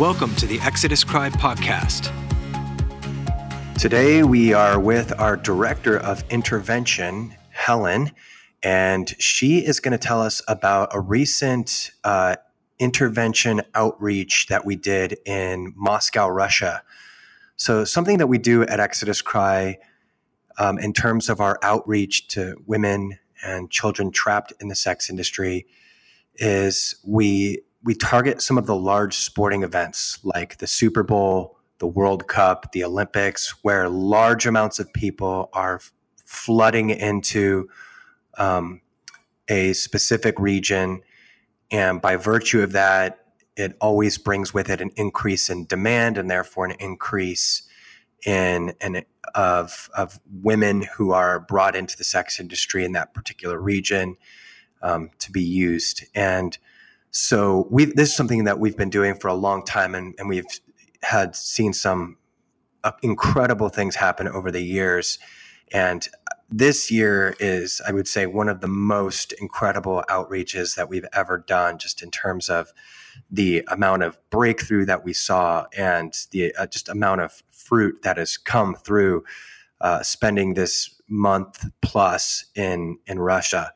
Welcome to the Exodus Cry podcast. Today we are with our director of intervention, Helen, and she is going to tell us about a recent uh, intervention outreach that we did in Moscow, Russia. So, something that we do at Exodus Cry um, in terms of our outreach to women and children trapped in the sex industry is we we target some of the large sporting events like the Super Bowl, the World Cup, the Olympics, where large amounts of people are flooding into um, a specific region. And by virtue of that, it always brings with it an increase in demand and therefore an increase in an of of women who are brought into the sex industry in that particular region um, to be used. And so we this is something that we've been doing for a long time, and, and we've had seen some uh, incredible things happen over the years. And this year is, I would say, one of the most incredible outreaches that we've ever done, just in terms of the amount of breakthrough that we saw and the uh, just amount of fruit that has come through uh, spending this month plus in in Russia.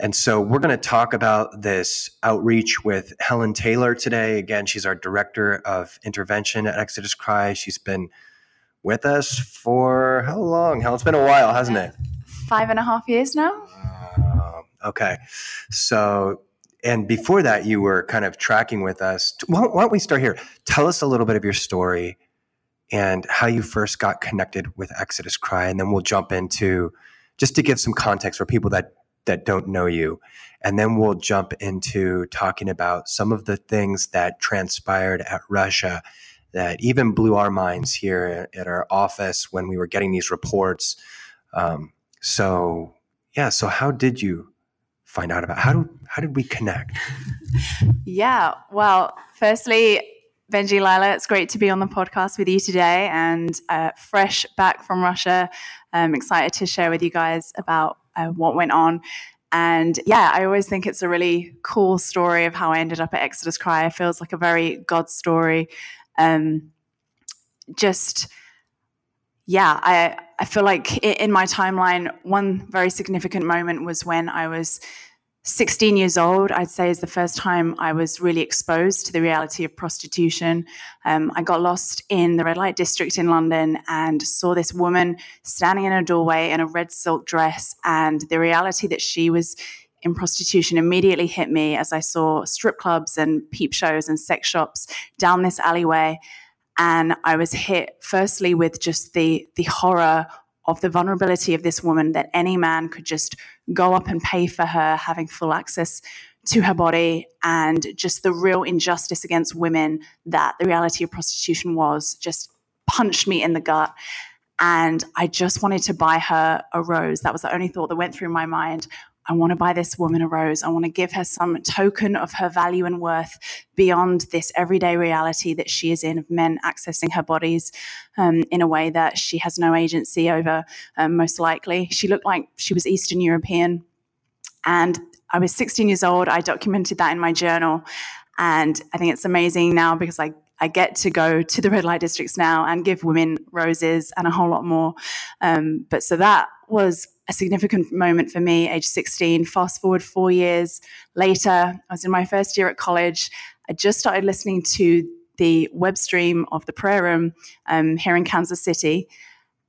And so we're going to talk about this outreach with Helen Taylor today. Again, she's our director of intervention at Exodus Cry. She's been with us for how long? Hell, it's been a while, hasn't it? Five and a half years now. Uh, okay. So, and before that, you were kind of tracking with us. Why, why don't we start here? Tell us a little bit of your story and how you first got connected with Exodus Cry. And then we'll jump into just to give some context for people that that don't know you. And then we'll jump into talking about some of the things that transpired at Russia that even blew our minds here at our office when we were getting these reports. Um, so, yeah. So, how did you find out about how do how did we connect? yeah. Well, firstly, Benji Lila, it's great to be on the podcast with you today and uh, fresh back from Russia. I'm excited to share with you guys about uh, what went on. And yeah, I always think it's a really cool story of how I ended up at Exodus Cry. It feels like a very God story. Um, just, yeah, I, I feel like in my timeline, one very significant moment was when I was 16 years old, I'd say, is the first time I was really exposed to the reality of prostitution. Um, I got lost in the red light district in London and saw this woman standing in a doorway in a red silk dress. And the reality that she was in prostitution immediately hit me as I saw strip clubs and peep shows and sex shops down this alleyway. And I was hit firstly with just the, the horror of the vulnerability of this woman that any man could just go up and pay for her having full access to her body and just the real injustice against women that the reality of prostitution was just punched me in the gut and I just wanted to buy her a rose. That was the only thought that went through my mind. I want to buy this woman a rose. I want to give her some token of her value and worth beyond this everyday reality that she is in of men accessing her bodies um, in a way that she has no agency over, um, most likely. She looked like she was Eastern European. And I was 16 years old. I documented that in my journal. And I think it's amazing now because I I get to go to the red light districts now and give women roses and a whole lot more. Um, but so that was a significant moment for me, age 16. Fast forward four years later, I was in my first year at college. I just started listening to the web stream of the prayer room um, here in Kansas City.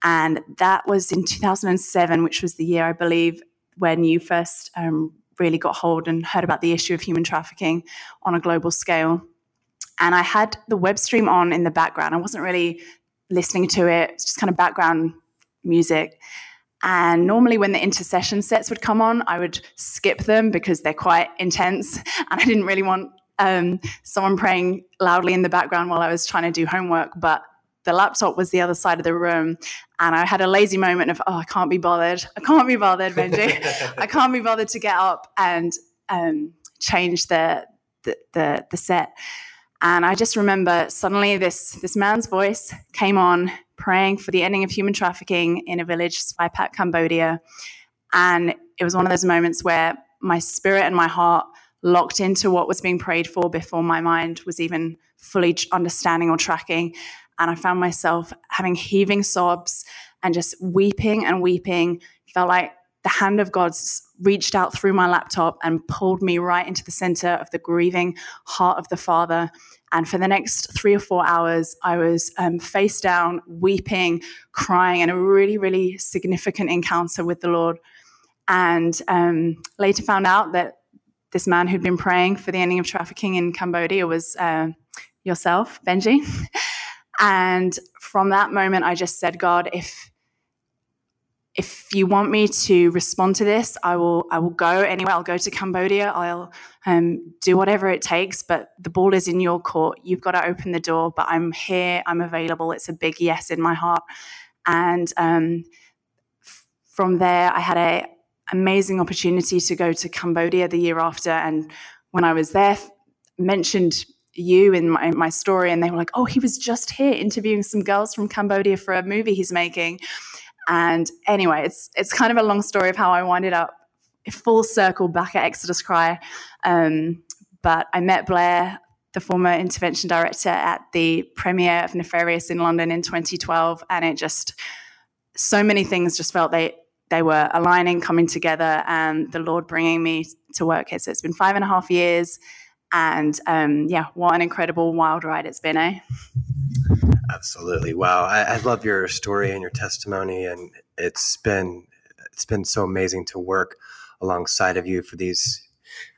And that was in 2007, which was the year, I believe, when you first um, really got hold and heard about the issue of human trafficking on a global scale. And I had the web stream on in the background. I wasn't really listening to it, it's just kind of background music. And normally, when the intercession sets would come on, I would skip them because they're quite intense. And I didn't really want um, someone praying loudly in the background while I was trying to do homework. But the laptop was the other side of the room. And I had a lazy moment of, oh, I can't be bothered. I can't be bothered, Benji. I can't be bothered to get up and um, change the, the, the, the set. And I just remember suddenly this, this man's voice came on praying for the ending of human trafficking in a village, Svay Cambodia. And it was one of those moments where my spirit and my heart locked into what was being prayed for before my mind was even fully understanding or tracking. And I found myself having heaving sobs and just weeping and weeping. Felt like the hand of God's reached out through my laptop and pulled me right into the center of the grieving heart of the Father. And for the next three or four hours, I was um, face down, weeping, crying, and a really, really significant encounter with the Lord. And um, later found out that this man who'd been praying for the ending of trafficking in Cambodia was uh, yourself, Benji. and from that moment, I just said, God, if if you want me to respond to this, I will. I will go anywhere. I'll go to Cambodia. I'll um, do whatever it takes. But the ball is in your court. You've got to open the door. But I'm here. I'm available. It's a big yes in my heart. And um, f- from there, I had a amazing opportunity to go to Cambodia the year after. And when I was there, mentioned you in my, my story, and they were like, "Oh, he was just here interviewing some girls from Cambodia for a movie he's making." And anyway, it's it's kind of a long story of how I winded up full circle back at Exodus Cry. Um, but I met Blair, the former intervention director, at the premiere of Nefarious in London in 2012, and it just so many things just felt they they were aligning, coming together, and the Lord bringing me to work here. So it's been five and a half years, and um, yeah, what an incredible wild ride it's been, eh? Absolutely. Wow. I, I, love your story and your testimony. And it's been, it's been so amazing to work alongside of you for these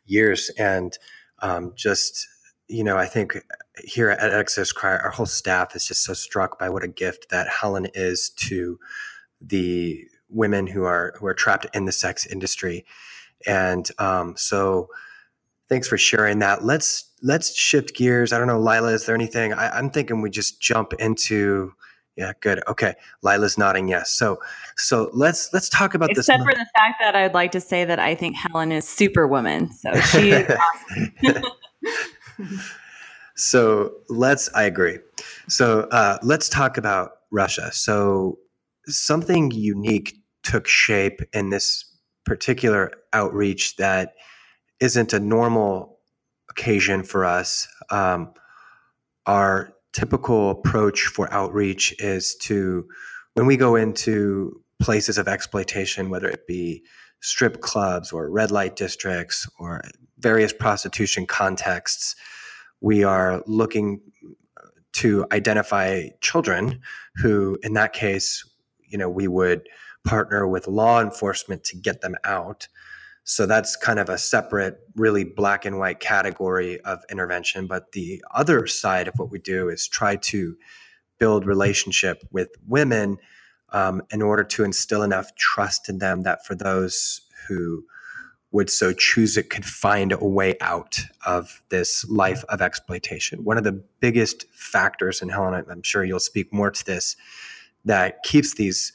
years. And um, just, you know, I think here at Exodus Cry, our whole staff is just so struck by what a gift that Helen is to the women who are, who are trapped in the sex industry. And um, so, Thanks for sharing that. Let's let's shift gears. I don't know, Lila, is there anything? I, I'm thinking we just jump into yeah, good. Okay, Lila's nodding yes. So, so let's let's talk about Except this. Except for the fact that I'd like to say that I think Helen is superwoman. So she is awesome. so let's. I agree. So uh, let's talk about Russia. So something unique took shape in this particular outreach that isn't a normal occasion for us. Um, our typical approach for outreach is to, when we go into places of exploitation, whether it be strip clubs or red light districts or various prostitution contexts, we are looking to identify children who, in that case, you know, we would partner with law enforcement to get them out. So that's kind of a separate, really black and white category of intervention. But the other side of what we do is try to build relationship with women um, in order to instill enough trust in them that for those who would so choose it could find a way out of this life of exploitation. One of the biggest factors, and Helen, I'm sure you'll speak more to this, that keeps these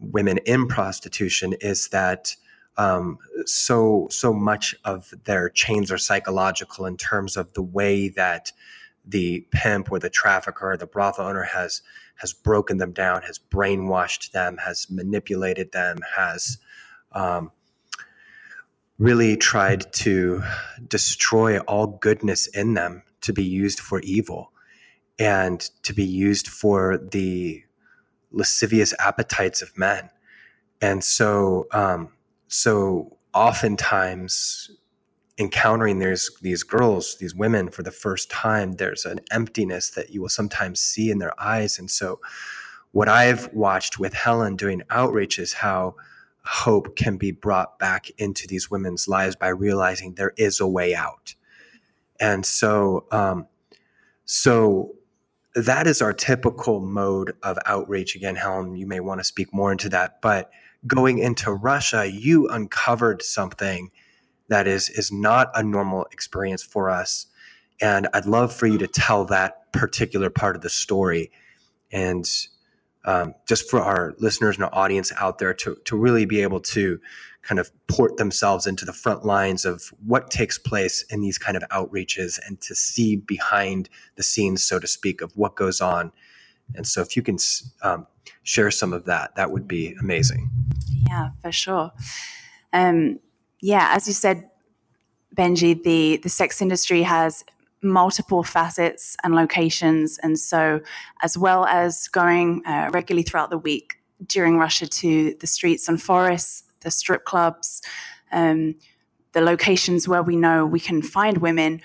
women in prostitution is that um, so so much of their chains are psychological in terms of the way that the pimp or the trafficker or the brothel owner has has broken them down, has brainwashed them, has manipulated them, has um, really tried to destroy all goodness in them to be used for evil and to be used for the lascivious appetites of men. And so um, so oftentimes encountering there's these girls these women for the first time there's an emptiness that you will sometimes see in their eyes. And so what i've watched with helen doing outreach is how hope can be brought back into these women's lives by realizing there is a way out. And so um, so that is our typical mode of outreach. Again helen you may want to speak more into that but going into Russia, you uncovered something that is is not a normal experience for us. And I'd love for you to tell that particular part of the story, and um, just for our listeners and our audience out there to to really be able to kind of port themselves into the front lines of what takes place in these kind of outreaches and to see behind the scenes, so to speak, of what goes on. And so, if you can um, share some of that, that would be amazing. Yeah, for sure. Um, yeah, as you said, Benji, the the sex industry has multiple facets and locations, and so as well as going uh, regularly throughout the week during Russia to the streets and forests, the strip clubs, um, the locations where we know we can find women.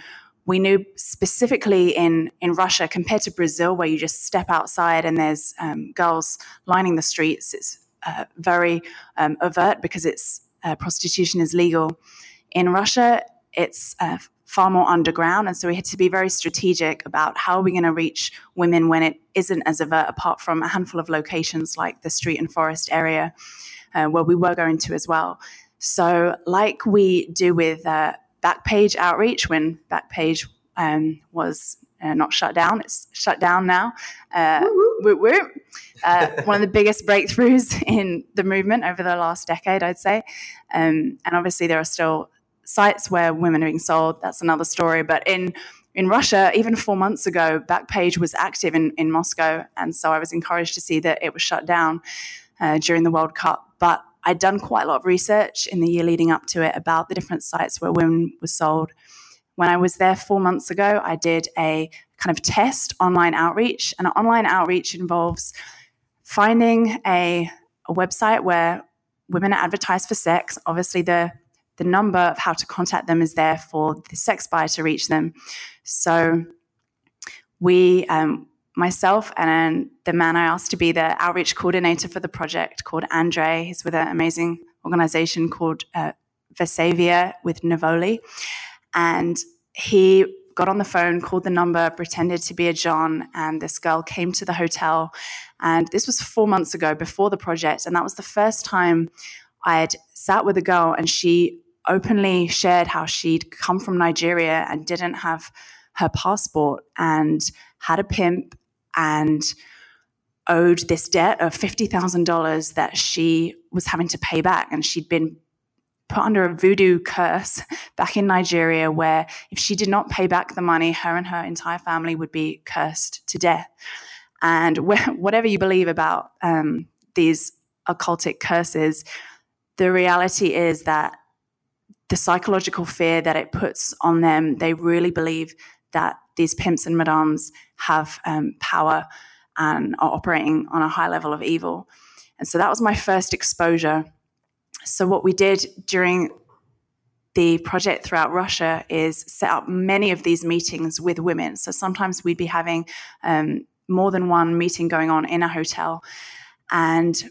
We knew specifically in, in Russia compared to Brazil, where you just step outside and there's um, girls lining the streets. It's uh, very um, overt because it's uh, prostitution is legal. In Russia, it's uh, far more underground, and so we had to be very strategic about how are we going to reach women when it isn't as overt, apart from a handful of locations like the street and forest area uh, where we were going to as well. So, like we do with uh, Backpage outreach, when Backpage um, was uh, not shut down, it's shut down now. Uh, woo woo. Uh, one of the biggest breakthroughs in the movement over the last decade, I'd say. Um, and obviously, there are still sites where women are being sold. That's another story. But in in Russia, even four months ago, Backpage was active in, in Moscow. And so I was encouraged to see that it was shut down uh, during the World Cup. But I'd done quite a lot of research in the year leading up to it about the different sites where women were sold. When I was there four months ago, I did a kind of test online outreach. And online outreach involves finding a, a website where women are advertised for sex. Obviously, the the number of how to contact them is there for the sex buyer to reach them. So we, um, myself and the man I asked to be the outreach coordinator for the project called Andre, he's with an amazing organization called uh, Vesavia with Navoli. And he got on the phone, called the number, pretended to be a John, and this girl came to the hotel. And this was four months ago before the project. And that was the first time I had sat with a girl and she openly shared how she'd come from Nigeria and didn't have her passport and had a pimp and owed this debt of $50,000 that she was having to pay back. And she'd been put under a voodoo curse back in Nigeria, where if she did not pay back the money, her and her entire family would be cursed to death. And whatever you believe about um, these occultic curses, the reality is that the psychological fear that it puts on them, they really believe that these pimps and madams have um, power and are operating on a high level of evil. And so that was my first exposure. So, what we did during the project throughout Russia is set up many of these meetings with women. So, sometimes we'd be having um, more than one meeting going on in a hotel, and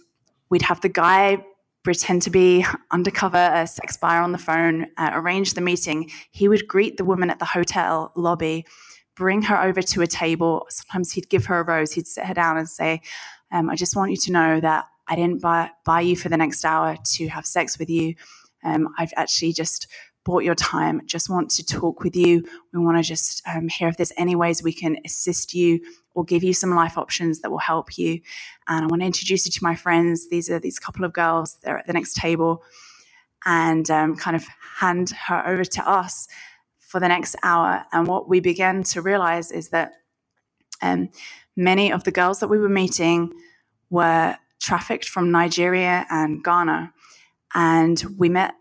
we'd have the guy pretend to be undercover a sex buyer on the phone, uh, arrange the meeting. He would greet the woman at the hotel lobby, bring her over to a table. Sometimes he'd give her a rose. He'd sit her down and say, um, I just want you to know that I didn't buy, buy you for the next hour to have sex with you. Um, I've actually just bought your time. Just want to talk with you. We want to just um, hear if there's any ways we can assist you or give you some life options that will help you. And I want to introduce you to my friends. These are these couple of girls. They're at the next table, and um, kind of hand her over to us for the next hour. And what we began to realize is that um, many of the girls that we were meeting were trafficked from Nigeria and Ghana. And we met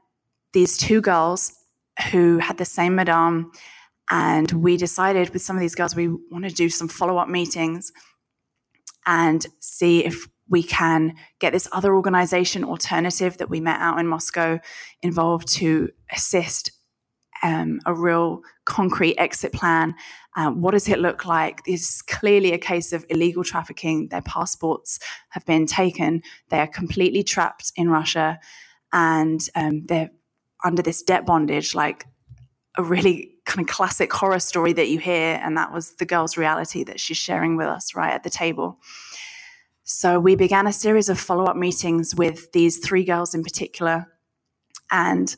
these two girls who had the same madame. And we decided with some of these girls, we want to do some follow up meetings and see if we can get this other organization Alternativa that we met out in Moscow involved to assist um, a real concrete exit plan. Um, what does it look like? Is clearly a case of illegal trafficking. Their passports have been taken. They are completely trapped in Russia and um, they're under this debt bondage, like a really kind of classic horror story that you hear. And that was the girl's reality that she's sharing with us right at the table. So we began a series of follow up meetings with these three girls in particular. And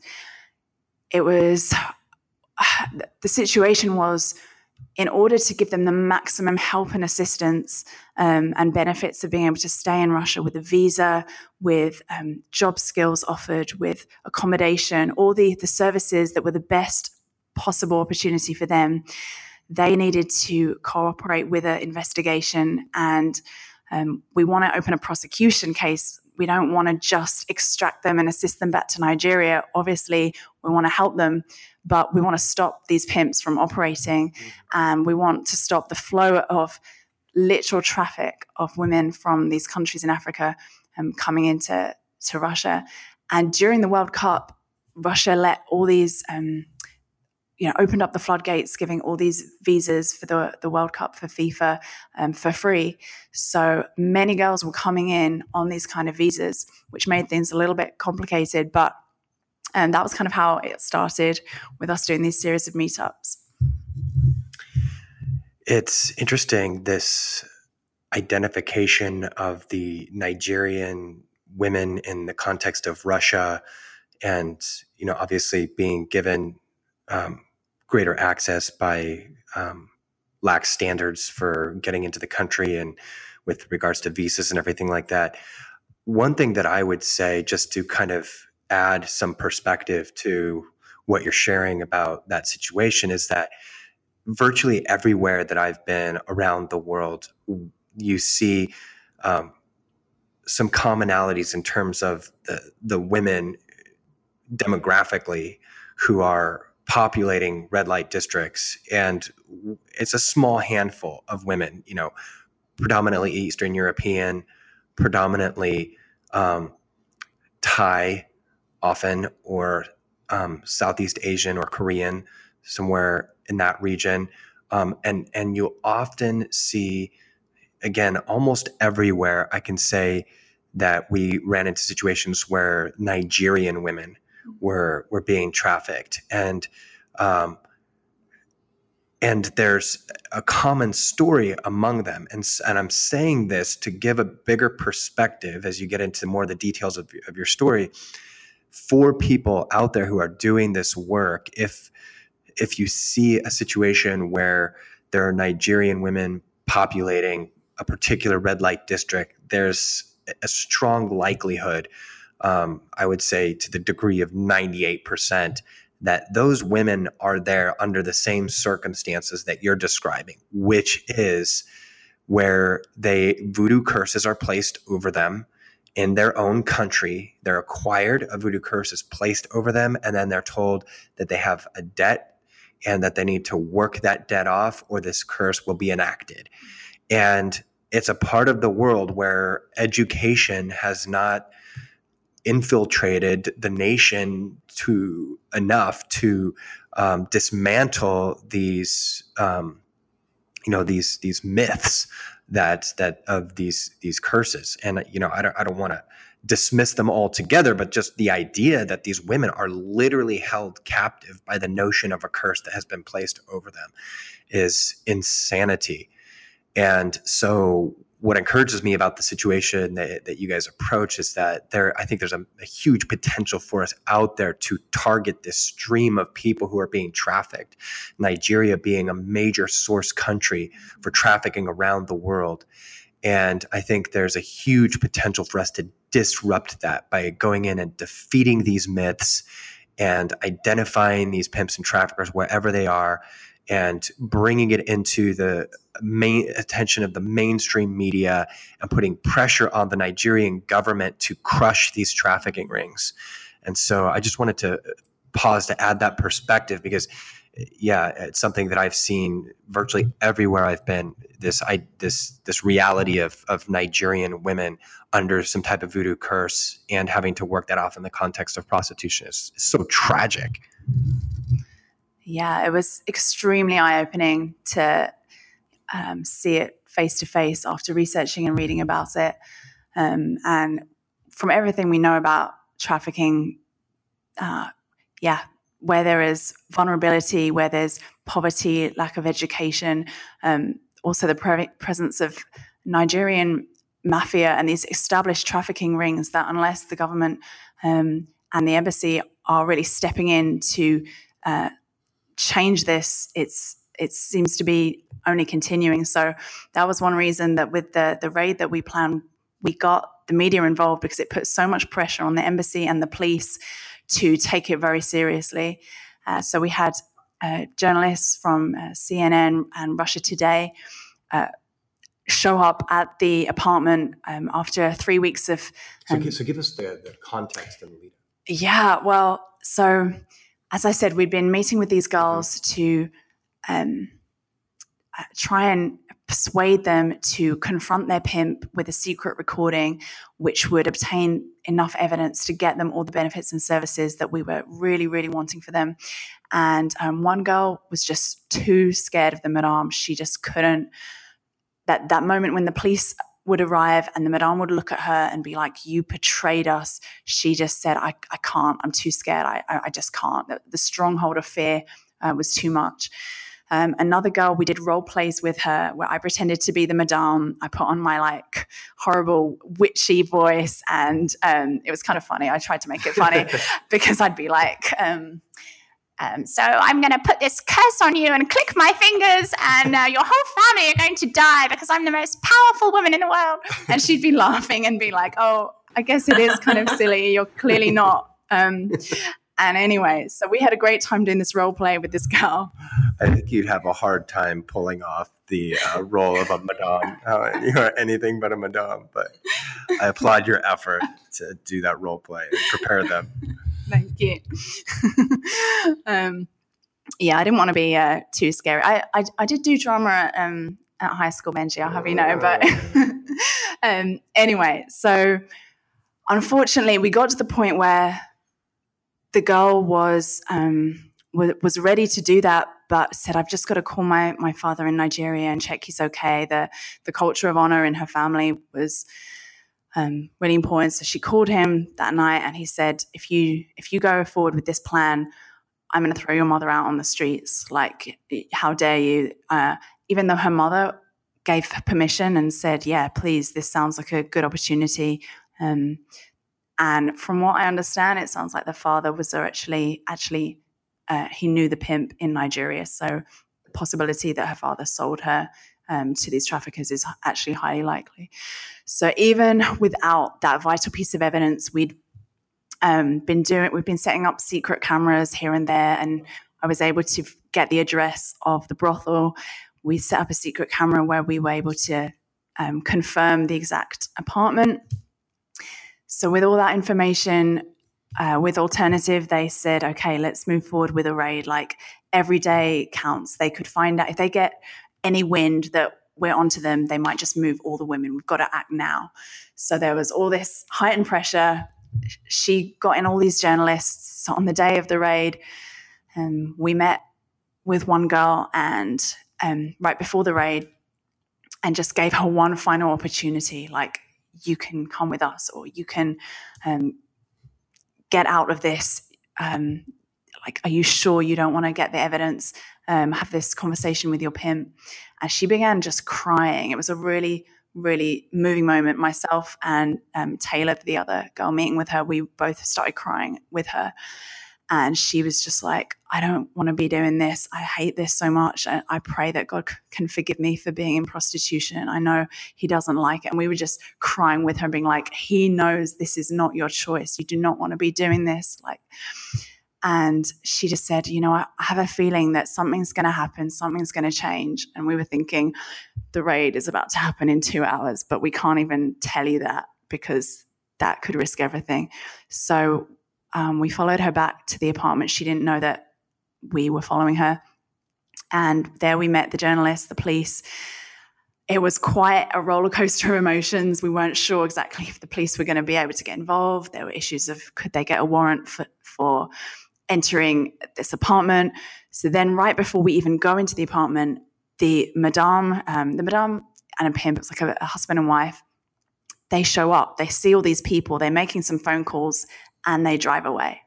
it was the situation was in order to give them the maximum help and assistance um, and benefits of being able to stay in Russia with a visa, with um, job skills offered, with accommodation, all the, the services that were the best possible opportunity for them, they needed to cooperate with an investigation. And um, we want to open a prosecution case we don't want to just extract them and assist them back to Nigeria. Obviously, we want to help them, but we want to stop these pimps from operating, mm-hmm. and we want to stop the flow of literal traffic of women from these countries in Africa um, coming into to Russia. And during the World Cup, Russia let all these, um, you know, opened up the floodgates, giving all these visas for the, the World Cup for FIFA um, for free. So many girls were coming in on these kind of visas, which made things a little bit complicated. But and that was kind of how it started with us doing these series of meetups. It's interesting this identification of the Nigerian women in the context of Russia, and you know, obviously being given um, greater access by um, lax standards for getting into the country and with regards to visas and everything like that. One thing that I would say, just to kind of add some perspective to what you're sharing about that situation, is that virtually everywhere that I've been around the world, you see um, some commonalities in terms of the the women demographically who are populating red light districts and it's a small handful of women you know predominantly eastern european predominantly um, thai often or um, southeast asian or korean somewhere in that region. Um, and and you'll often see again, almost everywhere, I can say that we ran into situations where Nigerian women were were being trafficked, and um, and there's a common story among them, and and I'm saying this to give a bigger perspective as you get into more of the details of, of your story for people out there who are doing this work. If if you see a situation where there are Nigerian women populating a particular red light district, there's a strong likelihood, um, I would say to the degree of 98%, that those women are there under the same circumstances that you're describing, which is where they voodoo curses are placed over them in their own country. They're acquired, a voodoo curse is placed over them, and then they're told that they have a debt and that they need to work that debt off or this curse will be enacted. And it's a part of the world where education has not infiltrated the nation to enough to um, dismantle these um, you know these these myths that that of these these curses. And you know I don't I don't want to dismiss them altogether but just the idea that these women are literally held captive by the notion of a curse that has been placed over them is insanity. And so what encourages me about the situation that, that you guys approach is that there i think there's a, a, huge potential for us out there to target this stream of people who are being trafficked. Nigeria being a major source country for trafficking around the world. And i think there's a huge potential for us to disrupt that by going in and defeating these myths and identifying these pimps and traffickers wherever they are and bringing it into the main attention of the mainstream media and putting pressure on the Nigerian government to crush these trafficking rings. And so I just wanted to pause to add that perspective because yeah, it's something that I've seen virtually everywhere I've been. This I this this reality of of Nigerian women under some type of voodoo curse and having to work that off in the context of prostitution is, is so tragic yeah, it was extremely eye opening to um, see it face to face after researching and reading about it. Um, and from everything we know about trafficking, uh, yeah, where there is vulnerability, where there's poverty, lack of education, um, also the pre- presence of Nigerian mafia and these established trafficking rings that, unless the government um, and the embassy are really stepping in to uh, change this, it's it seems to be only continuing. So that was one reason that with the the raid that we planned, we got the media involved because it put so much pressure on the embassy and the police to take it very seriously. Uh, so we had uh, journalists from uh, CNN and Russia Today uh, show up at the apartment um, after three weeks of. Um, so, so, give us the, the context and the lead. Yeah, well, so as I said, we'd been meeting with these girls mm-hmm. to um, uh, try and persuade them to confront their pimp with a secret recording, which would obtain enough evidence to get them all the benefits and services that we were really, really wanting for them. And um, one girl was just too scared of the madame. She just couldn't. That that moment when the police would arrive and the madame would look at her and be like, "You betrayed us." She just said, "I, I can't. I'm too scared. I, I, I just can't." The, the stronghold of fear uh, was too much. Um, another girl, we did role plays with her where I pretended to be the madame. I put on my like horrible witchy voice, and um, it was kind of funny. I tried to make it funny because I'd be like, um, um, so I'm going to put this curse on you and click my fingers, and uh, your whole family are going to die because I'm the most powerful woman in the world. And she'd be laughing and be like, "Oh, I guess it is kind of silly. You're clearly not." Um, and anyway, so we had a great time doing this role play with this girl. I think you'd have a hard time pulling off the uh, role of a madame. Uh, you are anything but a madame, but I applaud your effort to do that role play and prepare them. Thank you. um, yeah, I didn't want to be uh, too scary. I, I, I did do drama at, um, at high school, Benji. I'll have you know. But um, anyway, so unfortunately, we got to the point where the girl was um, was ready to do that, but said, "I've just got to call my my father in Nigeria and check he's okay." The the culture of honor in her family was um, really important. So she called him that night, and he said, "If you if you go forward with this plan, I'm going to throw your mother out on the streets. Like, how dare you?" Uh, even though her mother gave permission and said, "Yeah, please, this sounds like a good opportunity." Um, and from what I understand, it sounds like the father was actually actually uh, he knew the pimp in Nigeria. So the possibility that her father sold her um, to these traffickers is actually highly likely. So even without that vital piece of evidence, we'd um, been doing we've been setting up secret cameras here and there, and I was able to get the address of the brothel. We set up a secret camera where we were able to um, confirm the exact apartment so, with all that information, uh, with Alternativa, they said, okay, let's move forward with a raid. Like every day counts. They could find out if they get any wind that we're onto them, they might just move all the women. We've got to act now. So there was all this heightened pressure. She got in all these journalists. On the day of the raid, um, we met with one girl and um, right before the raid and just gave her one final opportunity like you can come with us or you can um, get out of this um, like are you sure you don't want to get the evidence um, have this conversation with your pimp and she began just crying it was a really really moving moment myself and um, taylor the other girl meeting with her we both started crying with her and she was just like, I don't want to be doing this. I hate this so much. And I pray that God can forgive me for being in prostitution. I know He doesn't like it. And we were just crying with her, being like, He knows this is not your choice. You do not want to be doing this. Like, and she just said, You know, I have a feeling that something's going to happen, something's going to change. And we were thinking, the raid is about to happen in two hours, but we can't even tell you that because that could risk everything. So um, we followed her back to the apartment. She didn't know that we were following her. And there we met the journalists, the police. It was quite a roller coaster of emotions. We weren't sure exactly if the police were going to be able to get involved. There were issues of could they get a warrant for, for entering this apartment. So then, right before we even go into the apartment, the madame, um, the madame and a pimp, it's like a, a husband and wife, they show up. They see all these people. They're making some phone calls and they drive away.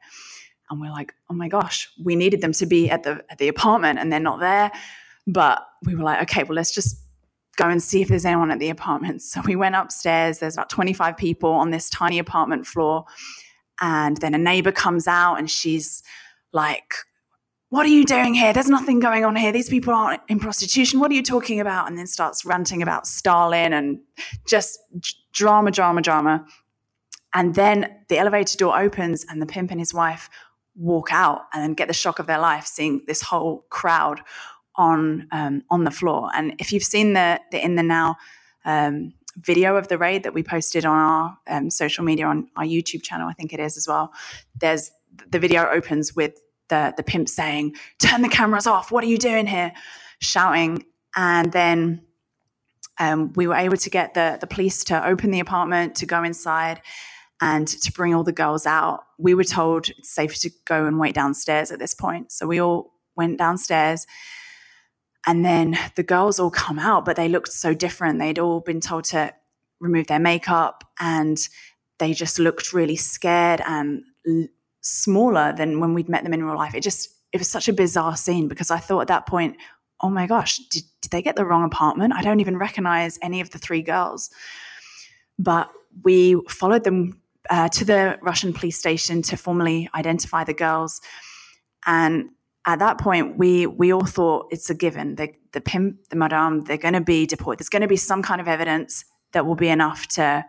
And we're like, oh my gosh, we needed them to be at the at the apartment and they're not there. But we were like, okay, well, let's just go and see if there's anyone at the apartment. So we went upstairs. There's about 25 people on this tiny apartment floor. And then a neighbor comes out and she's like, what are you doing here? There's nothing going on here. These people aren't in prostitution. What are you talking about? And then starts ranting about Stalin and just drama, drama, drama. And then the elevator door opens and the pimp and his wife walk out and get the shock of their life seeing this whole crowd on um, on the floor. And if you've seen the the in the now um, video of the raid that we posted on our um, social media on our YouTube channel. I think it is as well. There's the video opens with the the pimp saying, "Turn the cameras off! What are you doing here?" shouting, and then um, we were able to get the the police to open the apartment to go inside and to bring all the girls out. We were told it's safe to go and wait downstairs at this point, so we all went downstairs. And then the girls all come out, but they looked so different. They'd all been told to remove their makeup and they just looked really scared and l- smaller than when we'd met them in real life. It just, it was such a bizarre scene because I thought at that point, oh my gosh, did, did they get the wrong apartment? I don't even recognize any of the three girls. But we followed them uh, to the Russian police station to formally identify the girls. And at that point, we we all thought it's a given. The, the pimp, the madame, they're going to be deported. There's going to be some kind of evidence that will be enough to,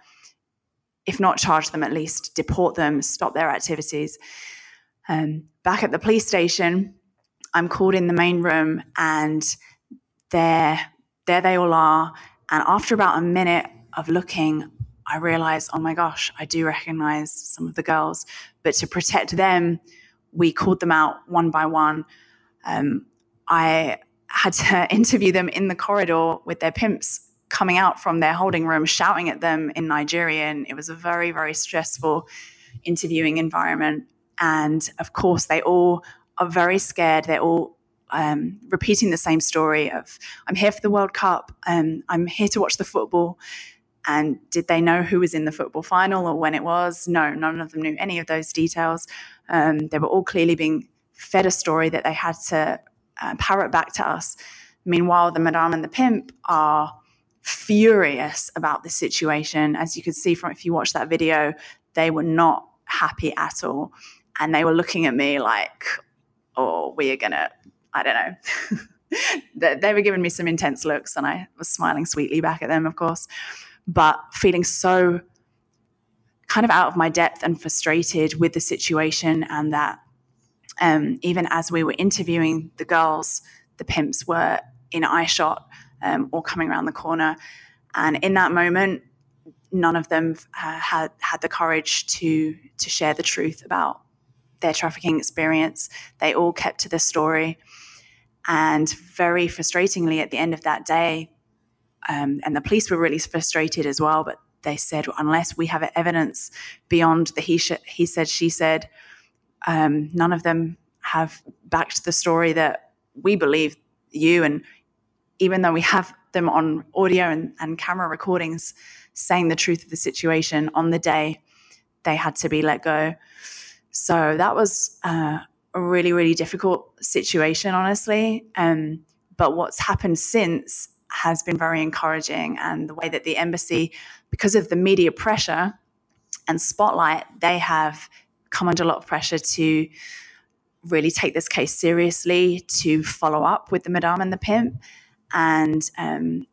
if not charge them, at least deport them, stop their activities. Um, back at the police station, I'm called in the main room, and there, there they all are. And after about a minute of looking, I realized, oh my gosh, I do recognize some of the girls. But to protect them, we called them out one by one. Um, I had to interview them in the corridor with their pimps coming out from their holding room, shouting at them in Nigerian. It was a very, very stressful interviewing environment. And of course, they all are very scared. They're all um, repeating the same story of, I'm here for the World Cup. Um, I'm here to watch the football. And did they know who was in the football final or when it was? No, none of them knew any of those details. Um, they were all clearly being fed a story that they had to uh, parrot back to us. Meanwhile, the Madame and the Pimp are furious about the situation. As you could see from if you watch that video, they were not happy at all. And they were looking at me like, oh, we are going to, I don't know. they were giving me some intense looks, and I was smiling sweetly back at them, of course but feeling so kind of out of my depth and frustrated with the situation and that um, even as we were interviewing the girls, the pimps were in eye shot um, or coming around the corner. And in that moment, none of them uh, had had the courage to to share the truth about their trafficking experience. They all kept to the story. And very frustratingly, at the end of that day, um, and the police were really frustrated as well. But they said, unless we have evidence beyond the he, sh- he said, she said, um, none of them have backed the story that we believe you. And even though we have them on audio and, and camera recordings saying the truth of the situation on the day, they had to be let go. So that was uh, a really, really difficult situation, honestly. Um, but what's happened since has been very encouraging. And the way that the embassy, because of the media pressure and spotlight, they have come under a lot of pressure to really take this case seriously, to follow up with the Madame and the Pimp. And um,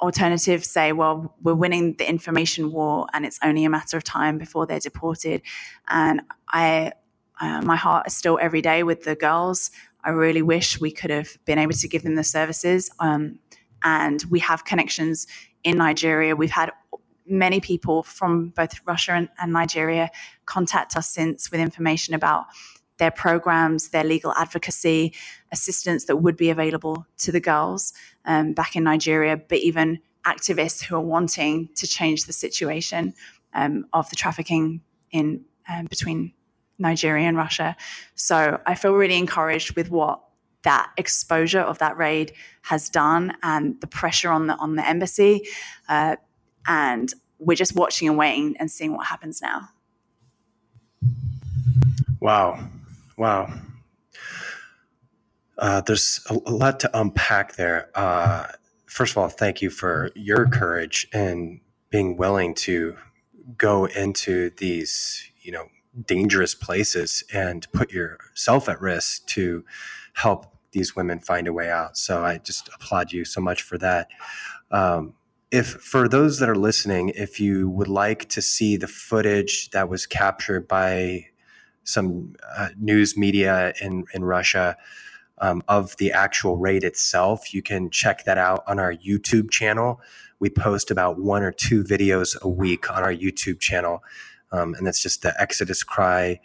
alternatives say, well, we're winning the information war and it's only a matter of time before they're deported. And I, uh, my heart is still every day with the girls. I really wish we could have been able to give them the services. Um, and we have connections in Nigeria. We've had many people from both Russia and, and, Nigeria contact us since with information about their programs, their legal advocacy, assistance that would be available to the girls um, back in Nigeria, but even activists who are wanting to change the situation um, of the trafficking in um, between Nigeria and Russia. So I feel really encouraged with what that exposure of that raid has done and the pressure on the on the embassy uh, and we're just watching and waiting and seeing what happens now. Wow. Wow. Uh, there's a, lot to unpack there. Uh, first of all thank you for your courage and being willing to go into these you know dangerous places and put yourself at risk to help these women find a way out. So I just applaud you so much for that. Um, if for those that are listening, if you would like to see the footage that was captured by some uh, news media in in Russia, um, of the actual raid itself, you can check that out on our YouTube channel. We post about one or two videos a week on our YouTube channel, um, and that's just the Exodus Cry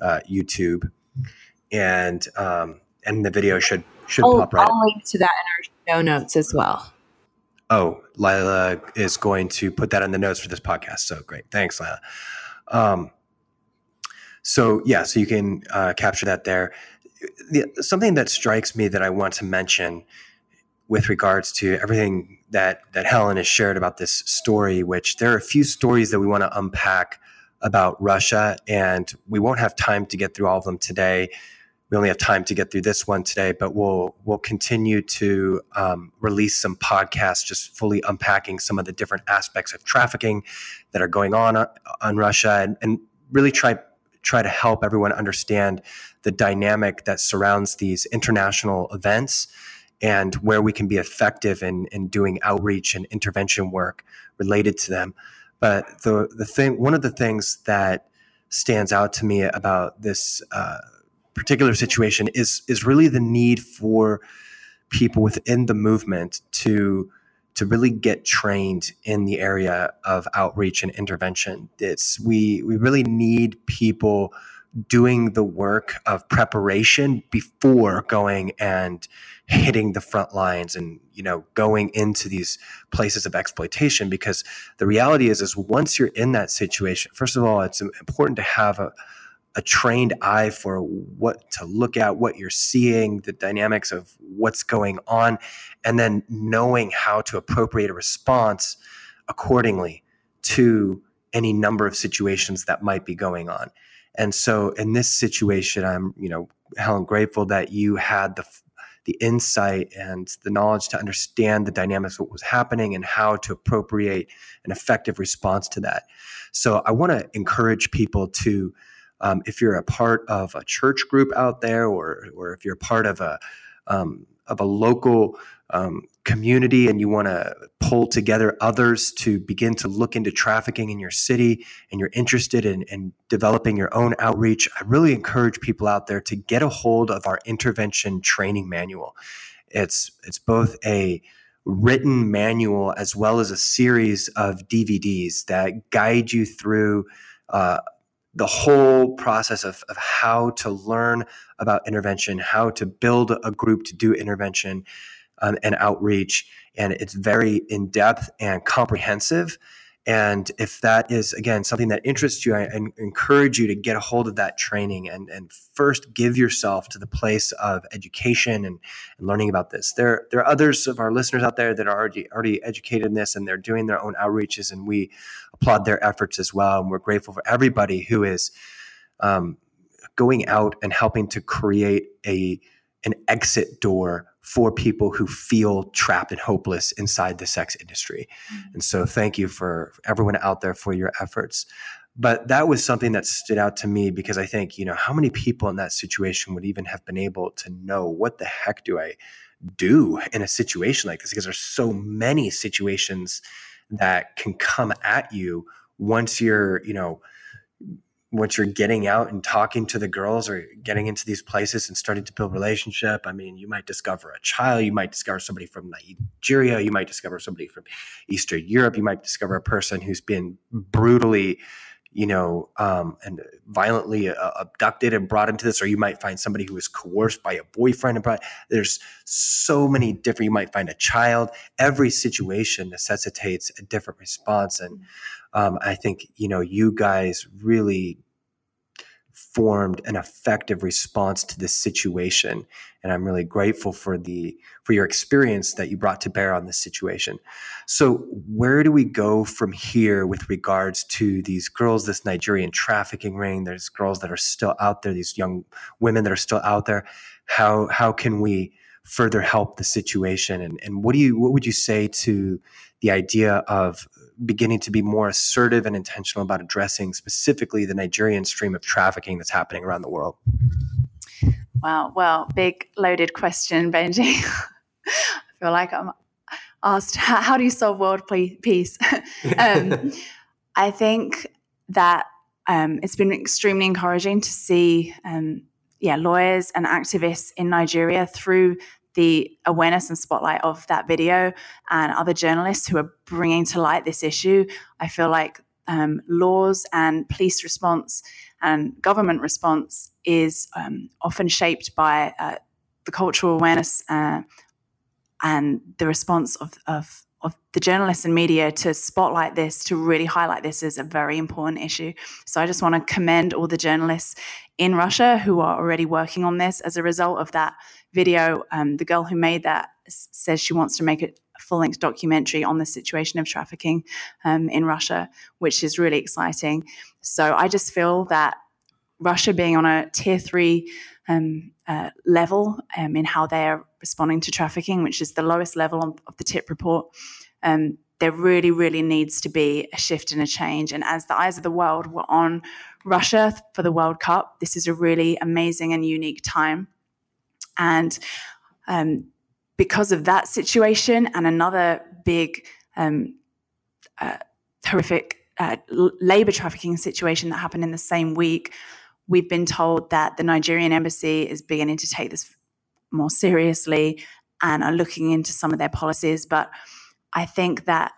uh, YouTube. And um, and the video should should I'll, pop right. I'll link to that in our show notes as well. Oh, Lila is going to put that in the notes for this podcast. So great, thanks, Lila. Um, so yeah, so you can uh, capture that there. The, something that strikes me that I want to mention with regards to everything that that Helen has shared about this story, which there are a few stories that we want to unpack about Russia, and we won't have time to get through all of them today. We only have time to get through this one today, but we'll we'll continue to um, release some podcasts just fully unpacking some of the different aspects of trafficking that are going on uh, on Russia, and, and really try try to help everyone understand the dynamic that surrounds these international events and where we can be effective in, in doing outreach and intervention work related to them. But the, the thing, one of the things that stands out to me about this uh, particular situation is, is really the need for people within the movement to to really get trained in the area of outreach and intervention. It's we we really need people doing the work of preparation before going and hitting the front lines and you know going into these places of exploitation because the reality is is once you're in that situation first of all it's important to have a a trained eye for what to look at, what you're seeing, the dynamics of what's going on, and then knowing how to appropriate a response accordingly to any number of situations that might be going on. And so in this situation, I'm, you know, Helen, grateful that you had the the insight and the knowledge to understand the dynamics of what was happening and how to appropriate an effective response to that. So I want to encourage people to um, if you're a part of a church group out there, or or if you're part of a um, of a local um, community and you want to pull together others to begin to look into trafficking in your city and you're interested in, in, developing your own outreach, I really encourage people out there to get a hold of our intervention training manual. It's it's both a written manual as well as a series of DVDs that guide you through uh, the whole process of, of how to learn about intervention, how to build a group to do intervention um, and outreach. And it's very in depth and comprehensive. And if that is, again, something that interests you, I, I encourage you to get a hold of that training and, and first give yourself to the place of education and, and learning about this. There, there are others of our listeners out there that are already, already educated in this and they're doing their own outreaches, and we applaud their efforts as well. And we're grateful for everybody who is um, going out and helping to create a an exit door for people who feel trapped and hopeless inside the sex industry. Mm-hmm. And so thank you for everyone out there for your efforts. But that was something that stood out to me because I think, you know, how many people in that situation would even have been able to know what the heck do I do in a situation like this? Because there's so many situations that can come at you once you're, you know, once you're getting out and talking to the girls or getting into these places and starting to build relationship. I mean you might discover a child you might discover somebody from nigeria you might discover somebody from eastern europe you might discover a person who's been brutally you know um, and violently uh, abducted and brought into this or you might find somebody who is coerced by a boyfriend and brought there's so many different you might find a child. Every situation necessitates a different response and um, i think you know you guys really formed an effective response to this situation. And i'm really grateful for the for your experience that you brought to bear on this situation. So where do we go from here with regards to these girls this nigerian trafficking ring? There's girls that are still out there these young women that are still out there. How how can we further help the situation? And, and what do you what would you say to the idea of beginning to be more assertive and intentional about addressing specifically the Nigerian stream of trafficking that's happening around the world? Wow. Well, big loaded question, Benji. I feel like I'm asked, how, how do you solve world peace? um, I think that um, it's been extremely encouraging to see, um, yeah, lawyers and activists in Nigeria through the awareness and spotlight of that video and other journalists who are bringing to light this issue. I feel like um, laws and police response and government response is um, often shaped by uh, the cultural awareness uh, and the response of, of of the journalists and media to spotlight this, to really highlight this as a very important issue. So I just want to commend all the journalists in Russia who are already working on this. As a result of that video, um, the girl who made that says she wants to make a full length documentary on the situation of trafficking um, in Russia, which is really exciting. So I just feel that Russia being on a tier three um, uh, level um, in how they are responding to trafficking, which is the lowest level of the TIP report. Um, there really, really needs to be a shift and a change. And as the eyes of the world were on Russia for the World Cup, this is a really amazing and unique time. And um, because of that situation and another big, um, uh, horrific uh, labor trafficking situation that happened in the same week, we've been told that the Nigerian embassy is beginning to take this more seriously and are looking into some of their policies. But I think that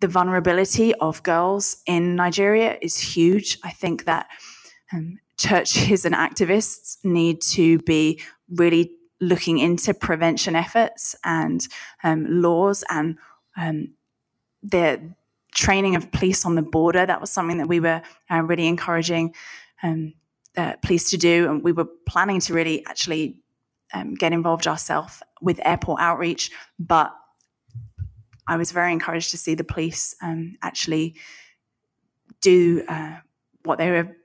the vulnerability of girls in Nigeria is huge. I think that um, churches and activists need to be really looking into prevention efforts and um, laws and um, the training of police on the border. That was something that we were uh, really encouraging um, uh, police to do, and we were planning to really actually um, get involved ourselves with airport outreach. But I was very encouraged to see the police um, actually do uh, what they were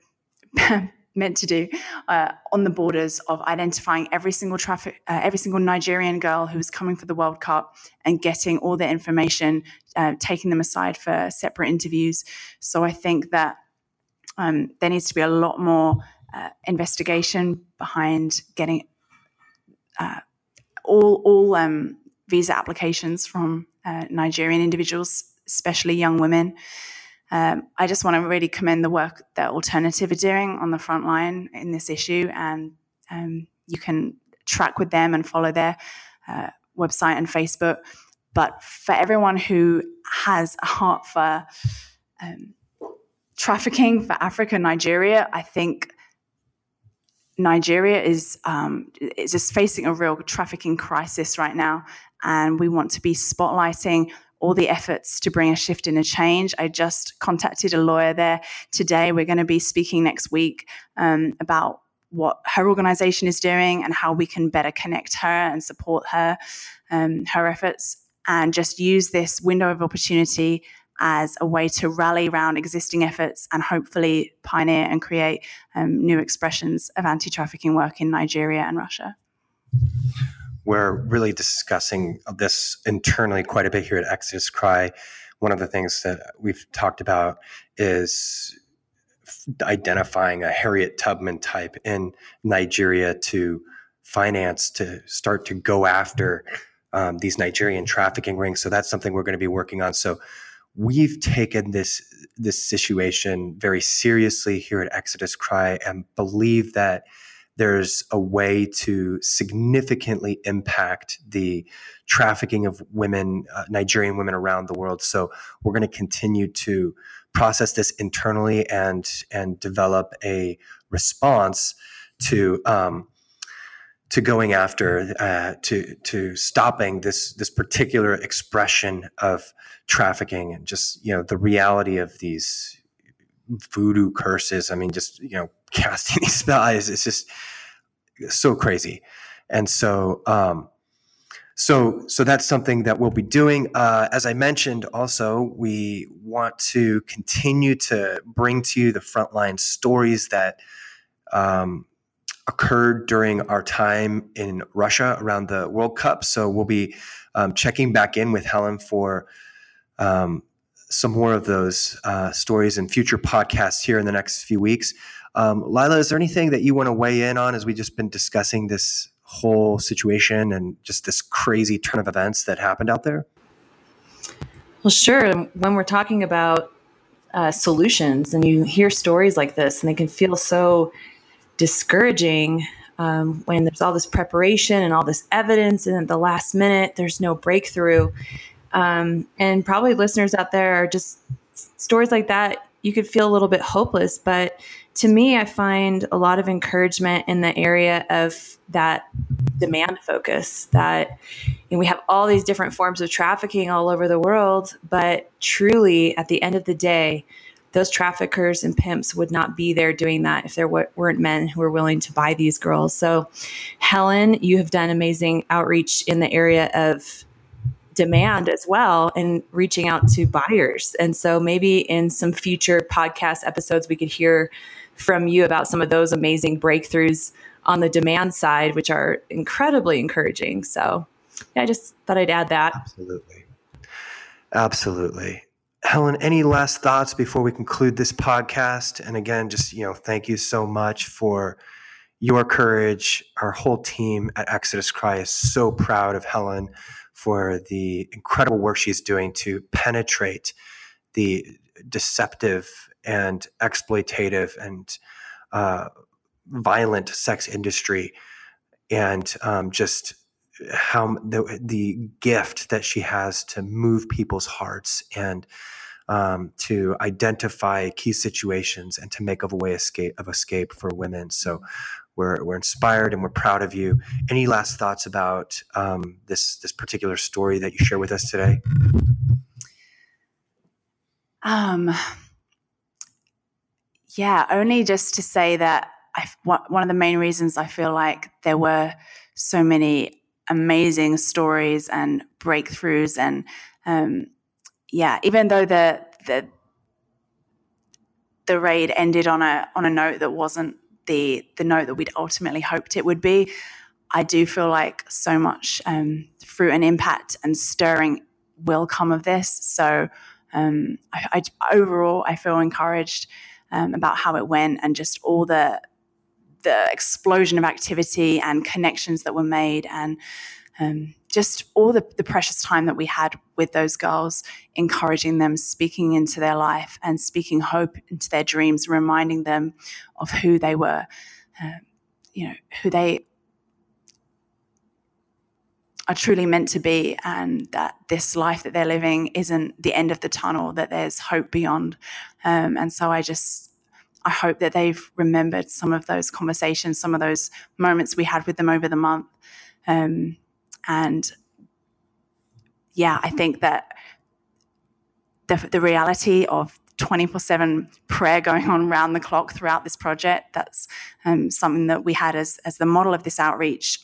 meant to do uh, on the borders of identifying every single traffic, uh, every single Nigerian girl who was coming for the World Cup and getting all the information, uh, taking them aside for separate interviews. So I think that um, there needs to be a lot more uh, investigation behind getting uh, all all um, visa applications from uh, Nigerian individuals, especially young women. Um, I just want to really commend the work that Alternativa are doing on the front line in this issue, and um, you can track with them and follow their uh, website and Facebook. But for everyone who has a heart for um, trafficking for Africa, and Nigeria, I think Nigeria is um, is just facing a real trafficking crisis right now, and we want to be spotlighting all the efforts to bring a shift and a change. I just contacted a lawyer there today. We're going to be speaking next week um, about what her organization is doing and how we can better connect her and support her um, her efforts and just use this window of opportunity as a way to rally around existing efforts and hopefully pioneer and create um, new expressions of anti trafficking work in Nigeria and Russia. We're really discussing this internally quite a bit here at Exodus Cry. One of the things that we've talked about is identifying a Harriet Tubman type in Nigeria to finance, to start to go after um, these Nigerian trafficking rings. So that's something we're going to be working on. So we've taken this this situation very seriously here at Exodus Cry and believe that there's a way to significantly impact the trafficking of women, uh, Nigerian women around the world. So we're going to continue to process this internally and and develop a response to um, to going after uh, to to stopping this this particular expression of trafficking and just you know the reality of these voodoo curses. I mean, just you know casting these spells. It's just so crazy, and so um, so so that's something that we'll be doing. Uh, as I mentioned, also we want to continue to bring to you the frontline stories that. Um, occurred during our time in Russia around the World Cup. So we'll be um, checking back in with Helen for um, some more of those uh, stories and future podcasts here in the next few weeks. Um, Lila, is there anything that you want to weigh in on as we just been discussing this whole situation and just this crazy turn of events that happened out there? Well, sure. When we're talking about uh, solutions and you hear stories like this and they can feel so discouraging. um, when there's all this preparation and all this evidence, and at the last minute, there's no breakthrough. Um, and probably listeners out there are just stories like that. You could feel a little bit hopeless, but to me, I find a lot of encouragement in the area of that demand focus that know, we have all these different forms of trafficking all over the world, but truly at the end of the day, those traffickers and pimps would not be there doing that if there weren't men who were willing to buy these girls. So, Helen, you have done amazing outreach in the area of demand as well and reaching out to buyers. And so, maybe in some future podcast episodes, we could hear from you about some of those amazing breakthroughs on the demand side, which are incredibly encouraging. So, yeah, I just thought I'd add that. Absolutely. Absolutely. Helen, any last thoughts before we conclude this podcast? And again, just, you know, thank you so much for your courage. Our whole team at Exodus Cry is so proud of Helen for the incredible work she's doing to penetrate the deceptive and exploitative and uh, violent sex industry and um, just how the, the gift that she has to move people's hearts and um, to identify key situations and to make of a way escape of escape for women. So we're, we're inspired and we're proud of you. Any last thoughts about um, this this particular story that you share with us today? Um, yeah, only just to say that I, one of the main reasons I feel like there were so many amazing stories and breakthroughs and um, yeah, even though the the the raid ended on a on a note that wasn't the the note that we'd ultimately hoped it would be, I do feel like so much um, fruit and impact and stirring will come of this. So um, I, I, overall, I feel encouraged um, about how it went and just all the the explosion of activity and connections that were made and um, just all the, the precious time that we had with those girls, encouraging them, speaking into their life and speaking hope into their dreams, reminding them of who they were, uh, you know, who they are truly meant to be, and that this life that they're living isn't the end of the tunnel, that there's hope beyond. Um, and so I just, I hope that they've remembered some of those conversations, some of those moments we had with them over the month. Um, and yeah, I think that the, the reality of 24 7 prayer going on around the clock throughout this project, that's um, something that we had as, as the model of this outreach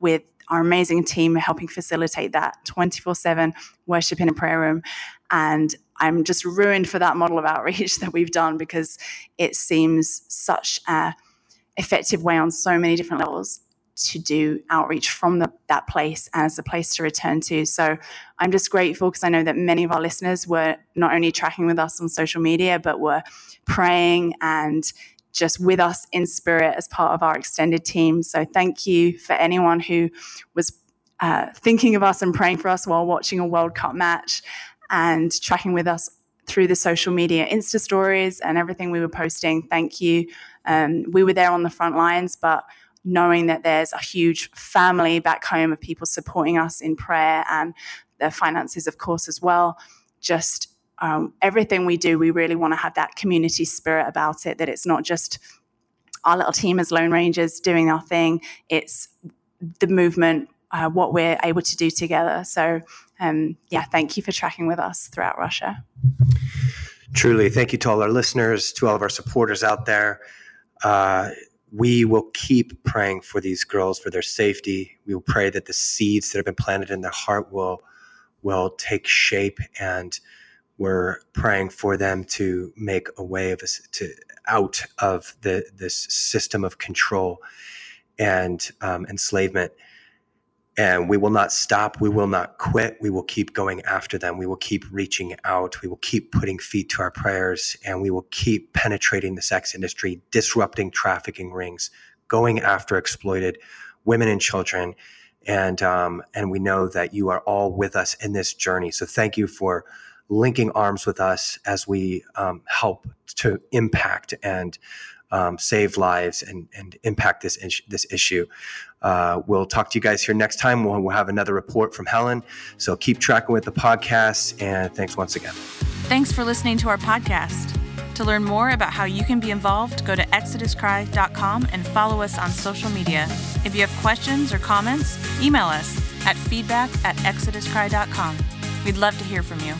with our amazing team helping facilitate that 24 7 worship in a prayer room. And I'm just ruined for that model of outreach that we've done because it seems such a effective way on so many different levels to do outreach from the, that place as a place to return to. So I'm just grateful because I know that many of our listeners were not only tracking with us on social media, but were praying and just with us in spirit as part of our extended team. So thank you for anyone who was uh, thinking of us and praying for us while watching a World Cup match and tracking with us through the social media Insta stories and everything we were posting. Thank you. Um, we were there on the front lines, but knowing that there's a huge family back home of people supporting us in prayer and their finances, of course, as well. Just um, everything we do, we really want to have that community spirit about it, that it's not just our little team as Lone Rangers doing our thing, it's the movement, uh, what we're able to do together. So, um, yeah, thank you for tracking with us throughout Russia. Truly, thank you to all our listeners, to all of our supporters out there. Uh, we will keep praying for these girls for their safety. We will pray that the seeds that have been planted in their heart will will take shape, and we're praying for them to make a way of to out of the this system of control and um, enslavement and we will not stop. We will not quit. We will keep going after them. We will keep reaching out. We will keep putting feet to our prayers and we will keep penetrating the sex industry, disrupting trafficking rings, going after exploited women and children. And, um, and we know that you are all with us in this journey. So thank you for linking arms with us as we um, help to impact and um, save lives and, and impact this, is- this issue. Uh, we'll talk to you guys here next time. We'll, we'll have another report from Helen. So keep tracking with the podcast. And thanks once again. Thanks for listening to our podcast. To learn more about how you can be involved, go to exoduscry.com and follow us on social media. If you have questions or comments, email us at feedback at exoduscry.com. We'd love to hear from you.